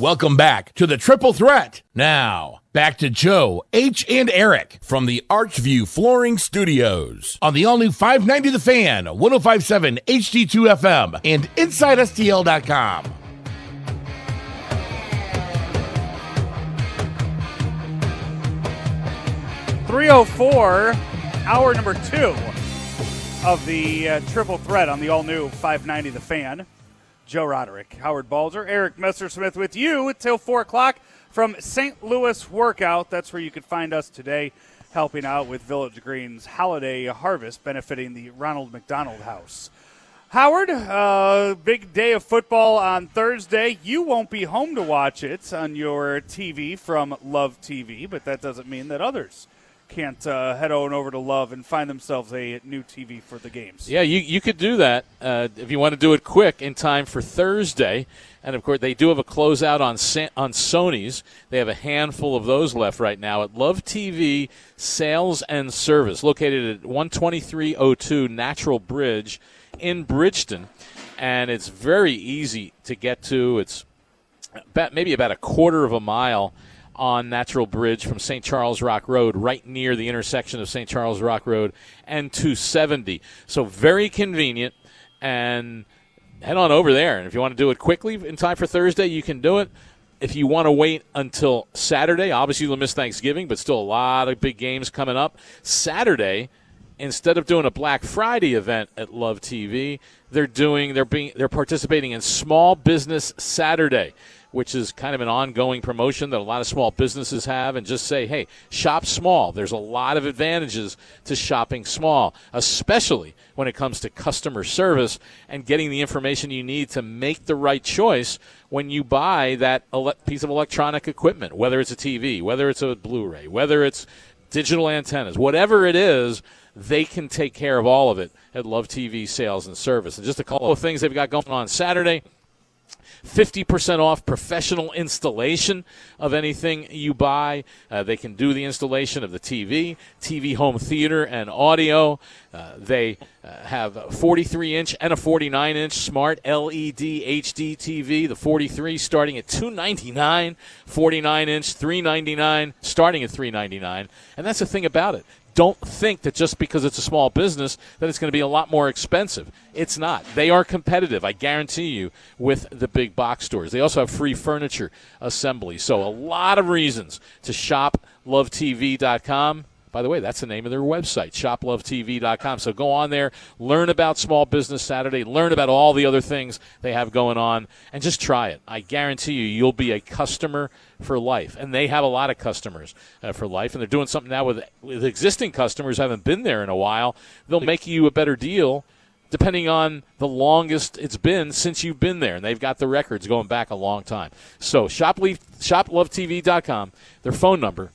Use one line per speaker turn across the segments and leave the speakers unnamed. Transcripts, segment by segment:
Welcome back to the Triple Threat. Now, back to Joe, H, and Eric from the Archview Flooring Studios on the all new 590 The Fan, 1057 HD2 FM, and InsideSTL.com.
304, hour number two of the uh, triple threat on the all new 590 The Fan. Joe Roderick, Howard Balzer, Eric Messersmith with you until 4 o'clock from St. Louis Workout. That's where you can find us today, helping out with Village Green's holiday harvest, benefiting the Ronald McDonald House. Howard, uh, big day of football on Thursday. You won't be home to watch it on your TV from Love TV, but that doesn't mean that others can't uh, head on over to Love and find themselves a new TV for the games.
Yeah, you, you could do that uh, if you want to do it quick in time for Thursday. And of course, they do have a closeout on on Sony's. They have a handful of those left right now at Love TV Sales and Service, located at 12302 Natural Bridge in Bridgeton, and it's very easy to get to. It's about, maybe about a quarter of a mile on Natural Bridge from St. Charles Rock Road, right near the intersection of St. Charles Rock Road and 270. So very convenient, and head on over there. And if you want to do it quickly in time for Thursday, you can do it. If you want to wait until Saturday, obviously you'll miss Thanksgiving, but still a lot of big games coming up. Saturday, instead of doing a Black Friday event at Love TV, they're doing they're being they're participating in Small Business Saturday which is kind of an ongoing promotion that a lot of small businesses have, and just say, hey, shop small. There's a lot of advantages to shopping small, especially when it comes to customer service and getting the information you need to make the right choice when you buy that ele- piece of electronic equipment, whether it's a TV, whether it's a Blu ray, whether it's digital antennas, whatever it is. They can take care of all of it at Love TV Sales and Service. And just a couple of things they've got going on Saturday. 50% off professional installation of anything you buy. Uh, they can do the installation of the TV, TV home theater, and audio. Uh, they uh, have 43 inch and a 49 inch smart LED HD TV. The 43 starting at 299, 49 inch 399, starting at 399. And that's the thing about it don't think that just because it's a small business that it's going to be a lot more expensive. It's not. They are competitive, I guarantee you, with the big box stores. They also have free furniture assembly. So a lot of reasons to shop lovetv.com. By the way, that's the name of their website, shoplovetv.com. So go on there, learn about Small Business Saturday, learn about all the other things they have going on, and just try it. I guarantee you, you'll be a customer for life. And they have a lot of customers uh, for life, and they're doing something now with, with existing customers who haven't been there in a while. They'll make you a better deal depending on the longest it's been since you've been there. And they've got the records going back a long time. So shoplovetv.com, their phone number,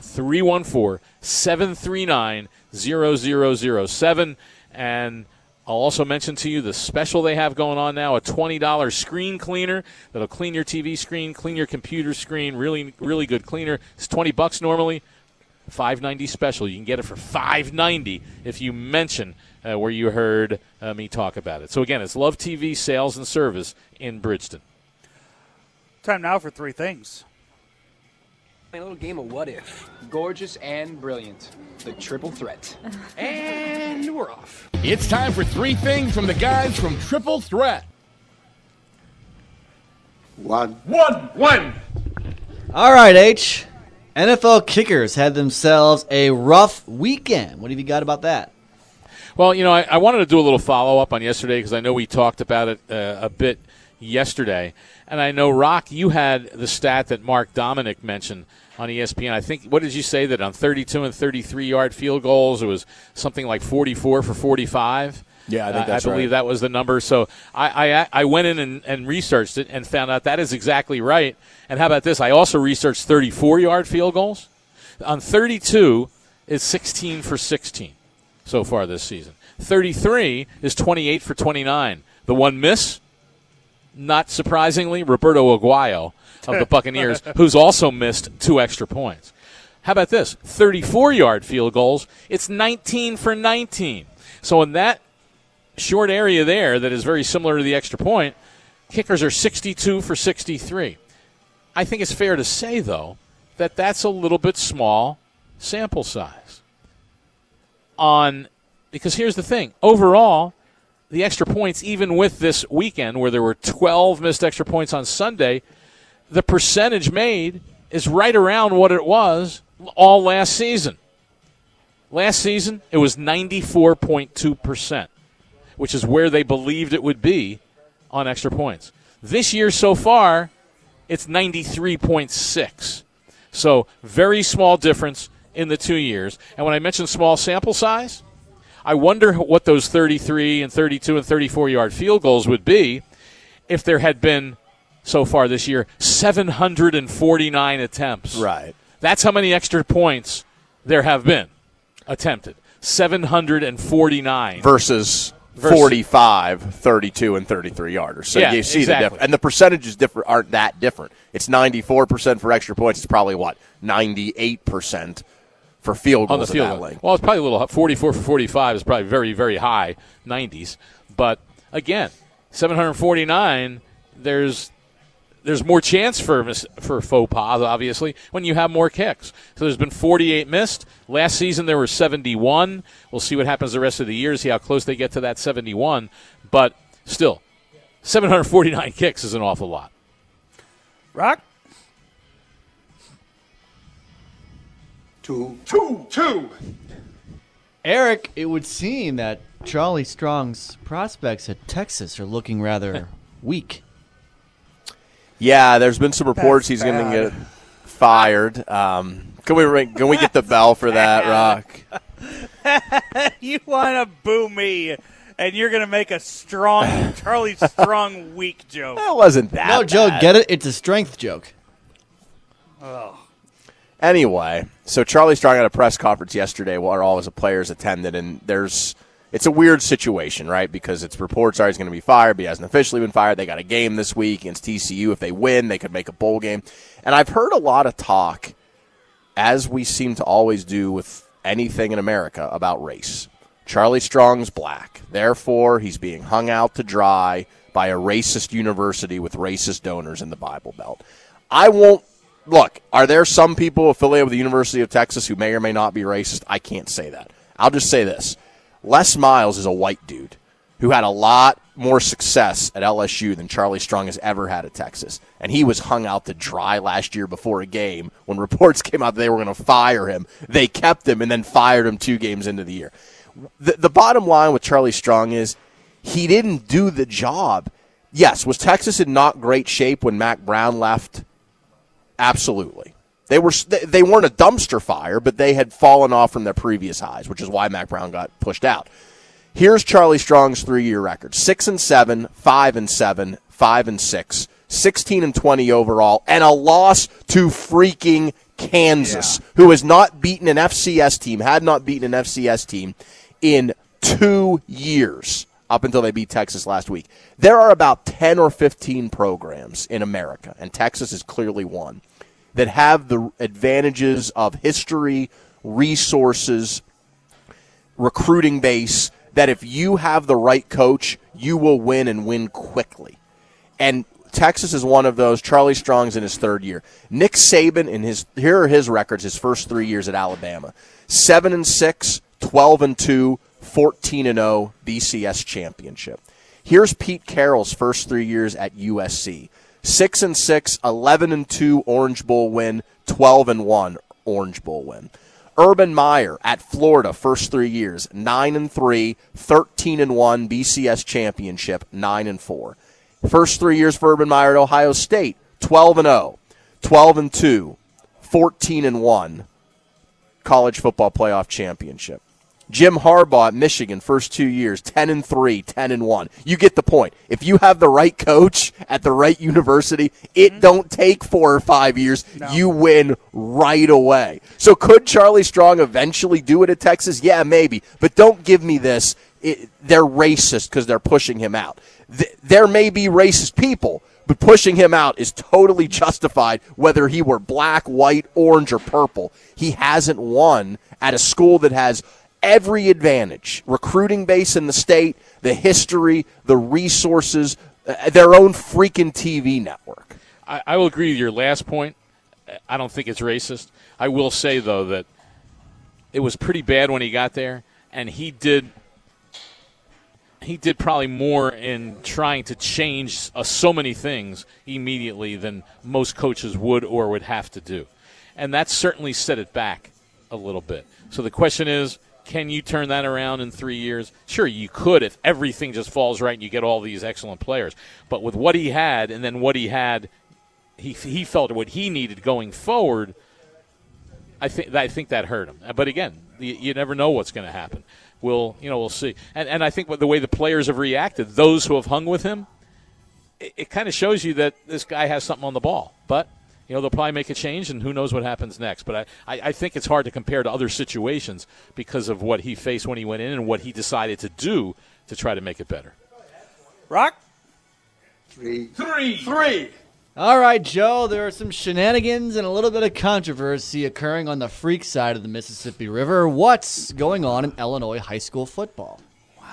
314 739 0007. And I'll also mention to you the special they have going on now a $20 screen cleaner that'll clean your TV screen, clean your computer screen. Really, really good cleaner. It's 20 bucks normally. 590 special. You can get it for 590 if you mention uh, where you heard uh, me talk about it. So again, it's Love TV Sales and Service in Bridgeton.
Time now for three things.
A little game of what if. Gorgeous and brilliant. The triple threat. and we're off.
It's time for three things from the guys from Triple Threat.
One.
One. One.
All right, H. NFL kickers had themselves a rough weekend. What have you got about that?
Well, you know, I, I wanted to do a little follow up on yesterday because I know we talked about it uh, a bit yesterday. And I know, Rock, you had the stat that Mark Dominik mentioned on ESPN. I think, what did you say that on 32 and 33 yard field goals, it was something like 44 for 45?
Yeah, I think that's
uh, I believe
right.
that was the number. So I, I, I went in and, and researched it and found out that is exactly right. And how about this? I also researched 34 yard field goals. On 32 is 16 for 16 so far this season. 33 is 28 for 29. The one miss, not surprisingly, Roberto Aguayo of the Buccaneers, who's also missed two extra points. How about this? 34 yard field goals, it's 19 for 19. So in that short area there that is very similar to the extra point, kickers are 62 for 63. I think it's fair to say, though, that that's a little bit small sample size. On because here's the thing: overall, the extra points, even with this weekend where there were 12 missed extra points on Sunday, the percentage made is right around what it was all last season. Last season, it was 94.2%, which is where they believed it would be on extra points. This year so far, it's 93.6. So, very small difference in the two years. And when I mentioned small sample size, I wonder what those 33 and 32 and 34 yard field goals would be if there had been so far this year 749 attempts.
Right.
That's how many extra points there have been attempted. 749
versus,
Versus-
45, 32, and 33 yarders. So
Yeah,
you see the
exactly.
difference. And the percentages differ, aren't that different. It's 94% for extra points. It's probably, what, 98% for field goals
on the field. Well, it's probably a little 44 for 45 is probably very very high 90s. But again, 749 there's there's more chance for for faux pas obviously when you have more kicks. So there's been 48 missed. Last season there were 71. We'll see what happens the rest of the year, see how close they get to that 71, but still 749 kicks is an awful lot.
Rock?
Two, two, two.
Eric, it would seem that Charlie Strong's prospects at Texas are looking rather weak.
Yeah, there's been some reports
That's
he's going to get fired. Um, can we ring, can we get the bell for that, Rock?
You want to boo me, and you're going to make a strong, Charlie Strong weak joke.
That wasn't that.
no, Joe,
bad.
get it? It's a strength joke. Oh.
Anyway, so Charlie Strong had a press conference yesterday where all his players attended, and there's it's a weird situation, right? Because it's reports are he's going to be fired, but he hasn't officially been fired. They got a game this week against TCU. If they win, they could make a bowl game. And I've heard a lot of talk, as we seem to always do with anything in America, about race. Charlie Strong's black, therefore he's being hung out to dry by a racist university with racist donors in the Bible Belt. I won't look, are there some people affiliated with the University of Texas who may or may not be racist? I can't say that. I'll just say this. Les Miles is a white dude who had a lot more success at LSU than Charlie Strong has ever had at Texas. And he was hung out to dry last year before a game when reports came out that they were going to fire him. They kept him and then fired him two games into the year. The, the bottom line with Charlie Strong is he didn't do the job. Yes, was Texas in not great shape when Mack Brown left? Absolutely. They were they- weren't a dumpster fire, but they had fallen off from their previous highs, which is why Mack Brown got pushed out. Here's Charlie Strong's three-year record: six and seven, five and seven, five and six, 16 and 20 overall, and a loss to freaking Kansas, who has not beaten an FCS team, had not beaten an FCS team in two years up until they beat Texas last week. There are about 10 or 15 programs in America, and Texas is clearly one, that have the advantages of history, resources, recruiting base, that if you have the right coach, you will win and win quickly. And Texas is one of those. Charlie Strong's in his third year. Nick Saban in his here are his records his first 3 years at Alabama. 7 and 6, 12 and 2, 14 and 0 BCS championship. Here's Pete Carroll's first 3 years at USC. 6 and 6, 11 and 2 Orange Bowl win, 12 and 1 Orange Bowl win. Urban Meyer at Florida first 3 years, 9 and 3, 13 and 1 BCS championship, 9 and 4. First 3 years for Urban Meyer at Ohio State, 12 and 0, 12 and 2, 14 and 1 college football playoff championship. Jim Harbaugh at Michigan, first two years, 10 and 3, 10 and 1. You get the point. If you have the right coach at the right university, it mm-hmm. don't take four or five years. You win right away. So could Charlie Strong eventually do it at Texas? Yeah, maybe. But don't give me this. It, they're racist because they're pushing him out. Th- there may be racist people, but pushing him out is totally justified whether he were black, white, orange, or purple. He hasn't won at a school that has every advantage recruiting base in the state, the history, the resources, uh, their own freaking TV network.
I, I will agree with your last point. I don't think it's racist. I will say though that it was pretty bad when he got there, and he did he did probably more in trying to change uh, so many things immediately than most coaches would or would have to do, and that certainly set it back a little bit. So the question is. Can you turn that around in three years? Sure, you could if everything just falls right and you get all these excellent players. But with what he had and then what he had he he felt what he needed going forward. I think I think that hurt him. But again, you, you never know what's going to happen. We'll you know we'll see. And and I think the way the players have reacted, those who have hung with him, it, it kind of shows you that this guy has something on the ball. But you know they'll probably make a change, and who knows what happens next. But I, I, I think it's hard to compare to other situations because of what he faced when he went in and what he decided to do to try to make it better.
Rock?
Three.
Three. Three.
All right, Joe, there are some shenanigans and a little bit of controversy occurring on the freak side of the Mississippi River. What's going on in Illinois high school football? Wow.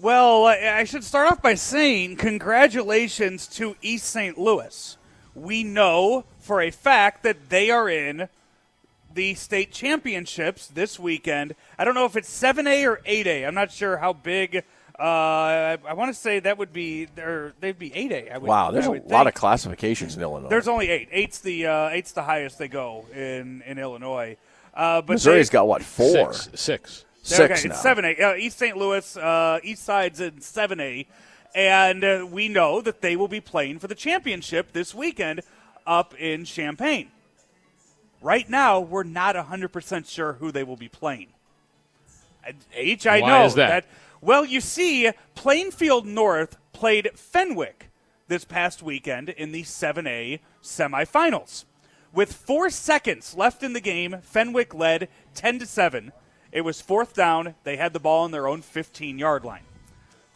Well, I I should start off by saying congratulations to East St. Louis. We know for a fact that they are in the state championships this weekend. I don't know if it's 7A or 8A. I'm not sure how big. Uh, I, I want to say that would be there. They'd be 8A. I would,
Wow, there's
I
a
would
lot
think.
of classifications in Illinois.
There's only eight. Eight's the uh, eight's the highest they go in in Illinois. Uh, but
Missouri's
they,
got what four,
Six. Six.
six
okay,
now.
it's seven A. Uh, East St. Louis, uh, East Side's in seven A, and uh, we know that they will be playing for the championship this weekend up in Champaign. Right now, we're not hundred percent sure who they will be playing. H, I
Why
know
is that?
Well, you see, Plainfield North played Fenwick this past weekend in the 7A semifinals. With four seconds left in the game, Fenwick led 10 to 7. It was fourth down. They had the ball on their own 15 yard line.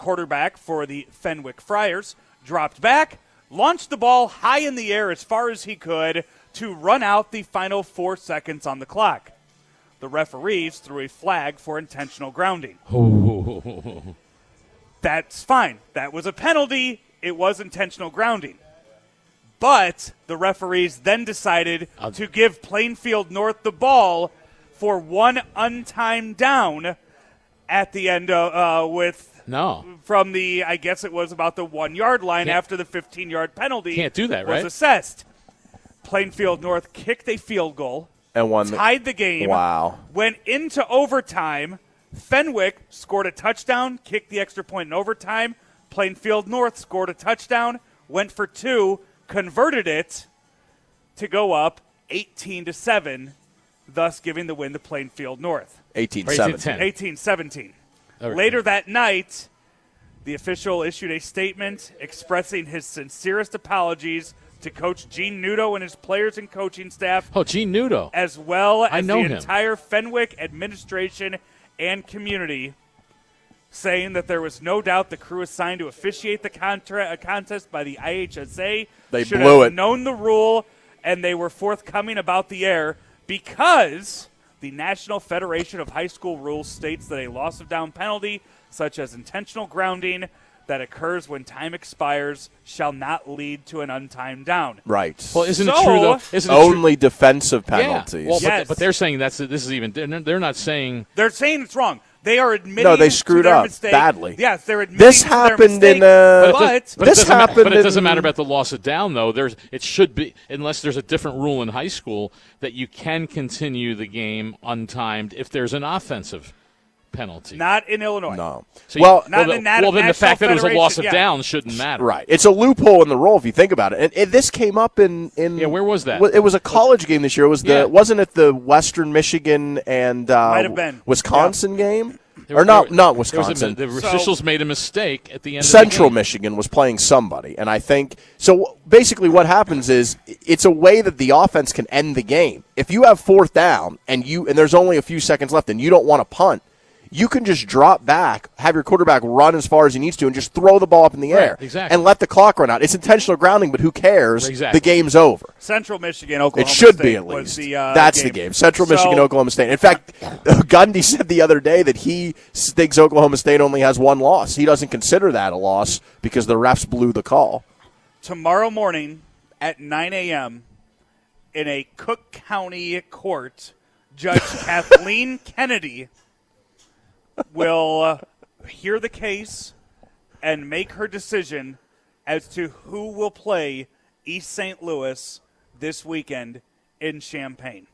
Quarterback for the Fenwick Friars dropped back, launched the ball high in the air as far as he could to run out the final four seconds on the clock. The referees threw a flag for intentional grounding. That's fine. That was a penalty. It was intentional grounding. But the referees then decided to give Plainfield North the ball for one untimed down at the end of, uh, with
No.
from the I guess it was about the one yard line
Can't-
after the 15 yard penalty.
Can't do that,
was
right?
assessed. Plainfield North kicked a field goal,
and one.
tied the game.
Wow.
Went into overtime. Fenwick scored a touchdown, kicked the extra point in overtime. Plainfield North scored a touchdown, went for two, converted it to go up 18 to 7, thus giving the win to Plainfield North.
18
Or
17.
18 17.
Okay.
Later that night, the official issued a statement expressing his sincerest apologies to Coach Gene Nudo and his players and coaching staff
Oh, Gene Nudo.
as well
I
as
know
the
him.
entire Fenwick administration and community, saying that there was no doubt the crew assigned to officiate the contra- uh, contest by the IHSA
They
should
blew
have
it.
known the rule, and they were forthcoming about the air because the National Federation of High School Rules states that a loss of down penalty, such as intentional grounding, that occurs when time expires shall not lead to an untimed down.
Right.
Well, isn't it true though? Isn't it true?
Only defensive
Yeah.
penalties.
Well, but,
Yes.
but they're saying that's this is even. They're they're not saying
They're saying it's wrong. They are admitting
No, they
to
screwed
their
up
mistake.
badly.
Yes, they're admitting
This
to their
happened
mistake,
in, uh,
but,
But, it,
This
doesn't ma-
happened
but it doesn't
in-
matter about the loss of down, though. There's it should be unless there's a different rule in high school that you can continue the game untimed if there's an offensive penalty.
not in Illinois.
no.
So you-
well,
Not
well,
in that
well, then the fact that it was a loss of
Federation, yeah.
down shouldn't matter.
right. It's a loophole in the rule if you think about it. And, and this came up in, in
Yeah, where was that?
It was a college game this year. It was the
Yeah.
wasn't it the Western Michigan and uh,
Might have been.
Wisconsin game
There
or not
there-
not
there was a-
Wisconsin.
the
So-
officials made a mistake at the end.
Central
of the game.
Michigan was playing somebody, and I think so. Basically, what happens is it's a way that the offense can end the game. If you have fourth down and you and there's only a few seconds left, and you don't want to punt, you can just drop back, have your quarterback run as far as he needs to, and just throw the ball up in the
Right,
air
exactly.
and let the clock run out. It's intentional grounding, but who cares?
Exactly.
The game's over.
Central Michigan, Oklahoma.
It should
State
be at
was
least.
The, uh,
That's
game.
the game. Central
So-
Michigan, Oklahoma State. In fact, Gundy said the other day that he thinks Oklahoma State only has one loss. He doesn't consider that a loss because the refs blew the call.
Tomorrow morning at 9 a.m. in a Cook County court. Judge Kathleen Kennedy will uh, hear the case and make her decision as to who will play East St. Louis this weekend in Champaign.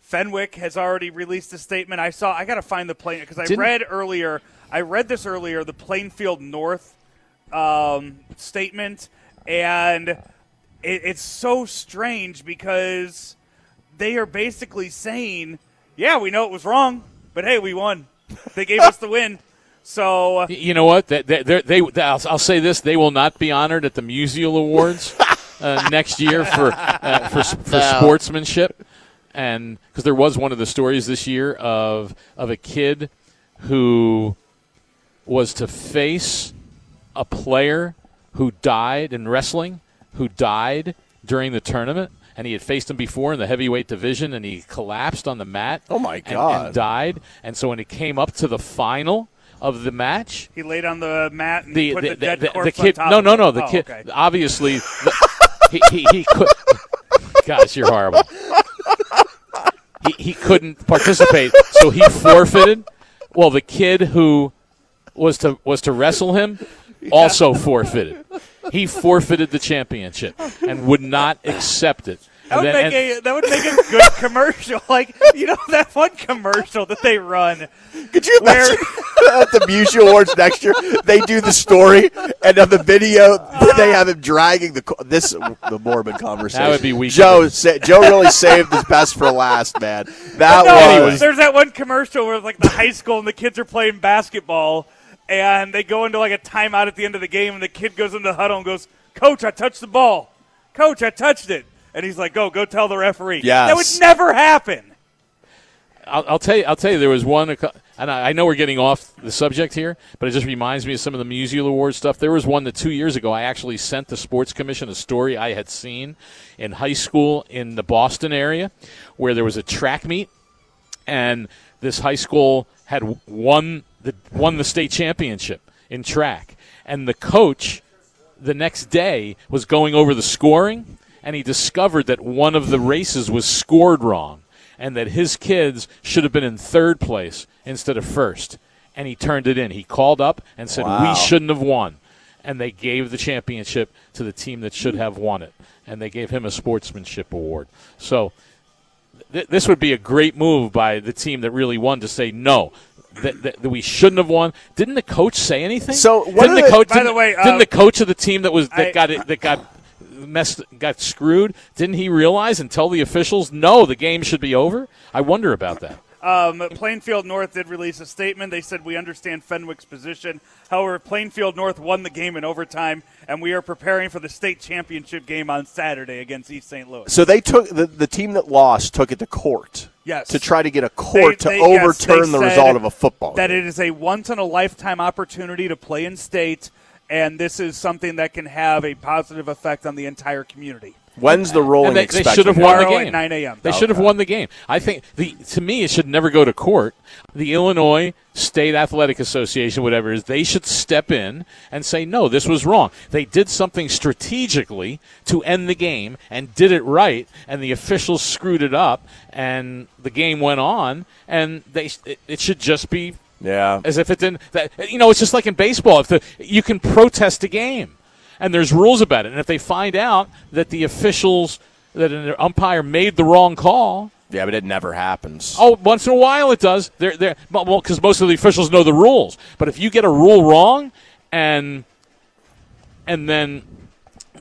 Fenwick has already released a statement. I saw. I got to find the plane because I
Didn't-
read earlier. I read this earlier. The Plainfield North um, statement, and it, it's so strange because they are basically saying, "Yeah, we know it was wrong, but hey, we won. They gave us the win." So uh,
You know what? They, they, they, they, I'll, I'll say this: they will not be honored at the Musial Awards uh, next year for uh, for, s- for sportsmanship, and because there was one of the stories this year of of a kid who was to face a player who died in wrestling, who died during the tournament. And he had faced him before in the heavyweight division, and he collapsed on the mat.
Oh, my God.
And died. And so when it came up to the final of the match,
he laid on the mat and
the
put
the,
the,
the,
dead
the-
corpse
the kid.
on top
No, no, no. The
Oh,
kid.
okay.
Obviously, the, he, he he could. Gosh, you're horrible. He he couldn't participate, so he forfeited. Well, the kid who was to was to wrestle him also forfeited. He forfeited the championship and would not accept it.
That would,
then-
make a, that would make a good commercial. Like, you know, that one commercial that they run.
Could you
Where-
imagine at the Musial Awards next year? They do the story, and on the video, they have him dragging the this the morbid conversation.
That would be weak.
Joe, sa- Joe really saved his best for last, man. That
No,
was
there's that one commercial where, like, the high school and the kids are playing basketball, and they go into, like, a timeout at the end of the game, and the kid goes into the huddle and goes, Coach, I touched the ball. Coach, I touched it. And he's like, go, go tell the referee.
Yes.
That would never happen.
I'll, I'll tell you. I'll tell you. There was one, and I, I know we're getting off the subject here, but it just reminds me of some of the Musial Award stuff. There was one that two years ago I actually sent the Sports Commission a story I had seen in high school in the Boston area, where there was a track meet, and this high school had won the won the state championship in track, and the coach the next day was going over the scoring and he discovered that one of the races was scored wrong and that his kids should have been in third place instead of first. And he turned it in. He called up and said
Wow.
we shouldn't have won. And they gave the championship to the team that should have won it and they gave him a sportsmanship award. So th- this would be a great move by the team that really won to say no that, that, that we shouldn't have won. Didn't the coach say anything?
So, what
didn't the
the-
coach?
By the
didn't-
way, uh,
didn't the coach of the team that was that
I-
got it that got messed got screwed? Didn't he realize and tell the officials no, the game should be over? I wonder about that.
Um, Plainfield North did release a statement. They said, We understand Fenwick's position. However, Plainfield North won the game in overtime, and we are preparing for the state championship game on Saturday against East St. Louis.
so they took the, the team that lost took it to court.
Yes.
To try to get a court
They-
to
they-
overturn
they
the result of a football.
That
game.
it is a once in a lifetime opportunity to play in state, and this is something that can have a positive effect on the entire community.
When's the rolling
And they, they should have won the
Tomorrow at
game.
9 a.m.
They should have won the game. I think the to me it should never go to court. The Illinois State Athletic Association, whatever it is, they should step in and say no, this was wrong. They did something strategically to end the game and did it right, and the officials screwed it up, and the game went on, and they it, it should just be
Yeah.
as if it didn't. That you know, it's just like in baseball. If the you can protest a game, and there's rules about it, and if they find out that the officials that an umpire made the wrong call,
Yeah, but it never happens.
oh, once in a while it does. They're they're well because most of the officials know the rules. But if you get a rule wrong, and and then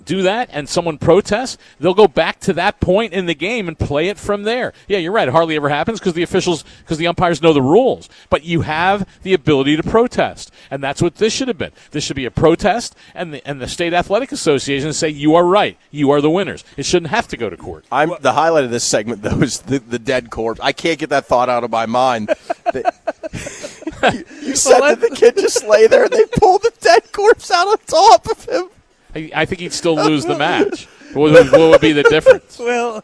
do that and someone protests, they'll go back to that point in the game and play it from there. Yeah, you're right. It hardly ever happens because the officials, because the umpires know the rules. But you have the ability to protest, and that's what this should have been. This should be a protest, and the and the state athletic association say you are right, you are the winners. It shouldn't have to go to court.
I'm the highlight of this segment though is the, the dead corpse. I can't get that thought out of my mind. That- you, you said that the kid just lay there and they pulled the dead corpse out on top of him.
I, I think he'd still lose the match. What would, what would be the difference?
We'll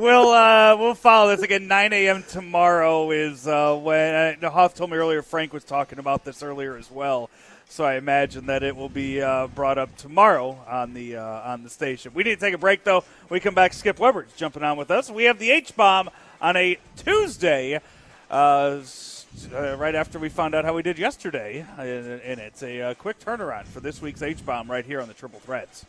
we'll uh, we'll follow this again. 9 a.m. tomorrow is uh, when uh, Hoff told me earlier. Frank was talking about this earlier as well. So I imagine that it will be uh, brought up tomorrow on the uh, on the station. We need to take a break though. When we come back. Skip Weber's jumping on with us. We have the H bomb on a Tuesday. Uh, uh, right after we found out how we did yesterday, and, and it's a uh, quick turnaround for this week's H bomb right here on the Triple Threats.